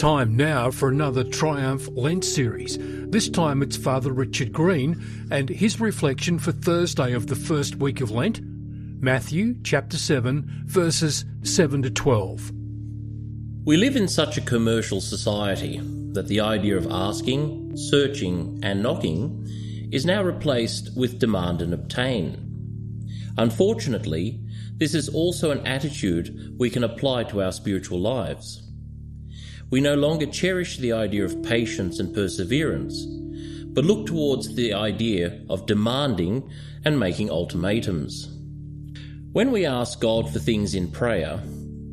Time now for another Triumph Lent series. This time it's Father Richard Green and his reflection for Thursday of the first week of Lent, Matthew chapter 7, verses 7 to 12. We live in such a commercial society that the idea of asking, searching, and knocking is now replaced with demand and obtain. Unfortunately, this is also an attitude we can apply to our spiritual lives. We no longer cherish the idea of patience and perseverance, but look towards the idea of demanding and making ultimatums. When we ask God for things in prayer,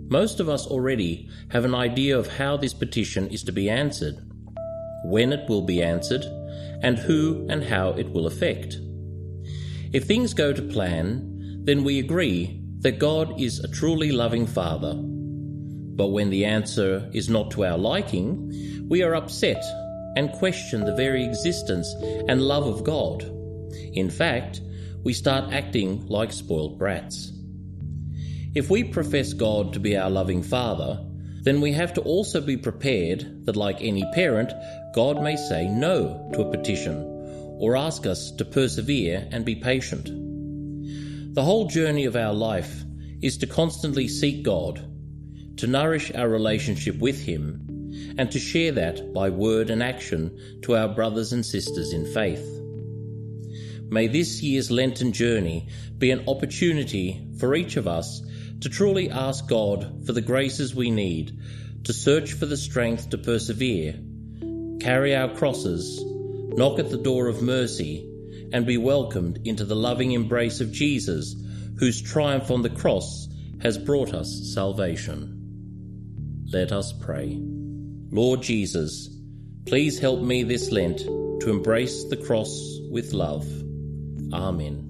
most of us already have an idea of how this petition is to be answered, when it will be answered, and who and how it will affect. If things go to plan, then we agree that God is a truly loving Father but when the answer is not to our liking, we are upset and question the very existence and love of God. In fact, we start acting like spoiled brats. If we profess God to be our loving Father, then we have to also be prepared that, like any parent, God may say no to a petition or ask us to persevere and be patient. The whole journey of our life is to constantly seek God to nourish our relationship with Him, and to share that by word and action to our brothers and sisters in faith. May this year's Lenten journey be an opportunity for each of us to truly ask God for the graces we need to search for the strength to persevere, carry our crosses, knock at the door of mercy, and be welcomed into the loving embrace of Jesus, whose triumph on the cross has brought us salvation. Let us pray. Lord Jesus, please help me this Lent to embrace the cross with love. Amen.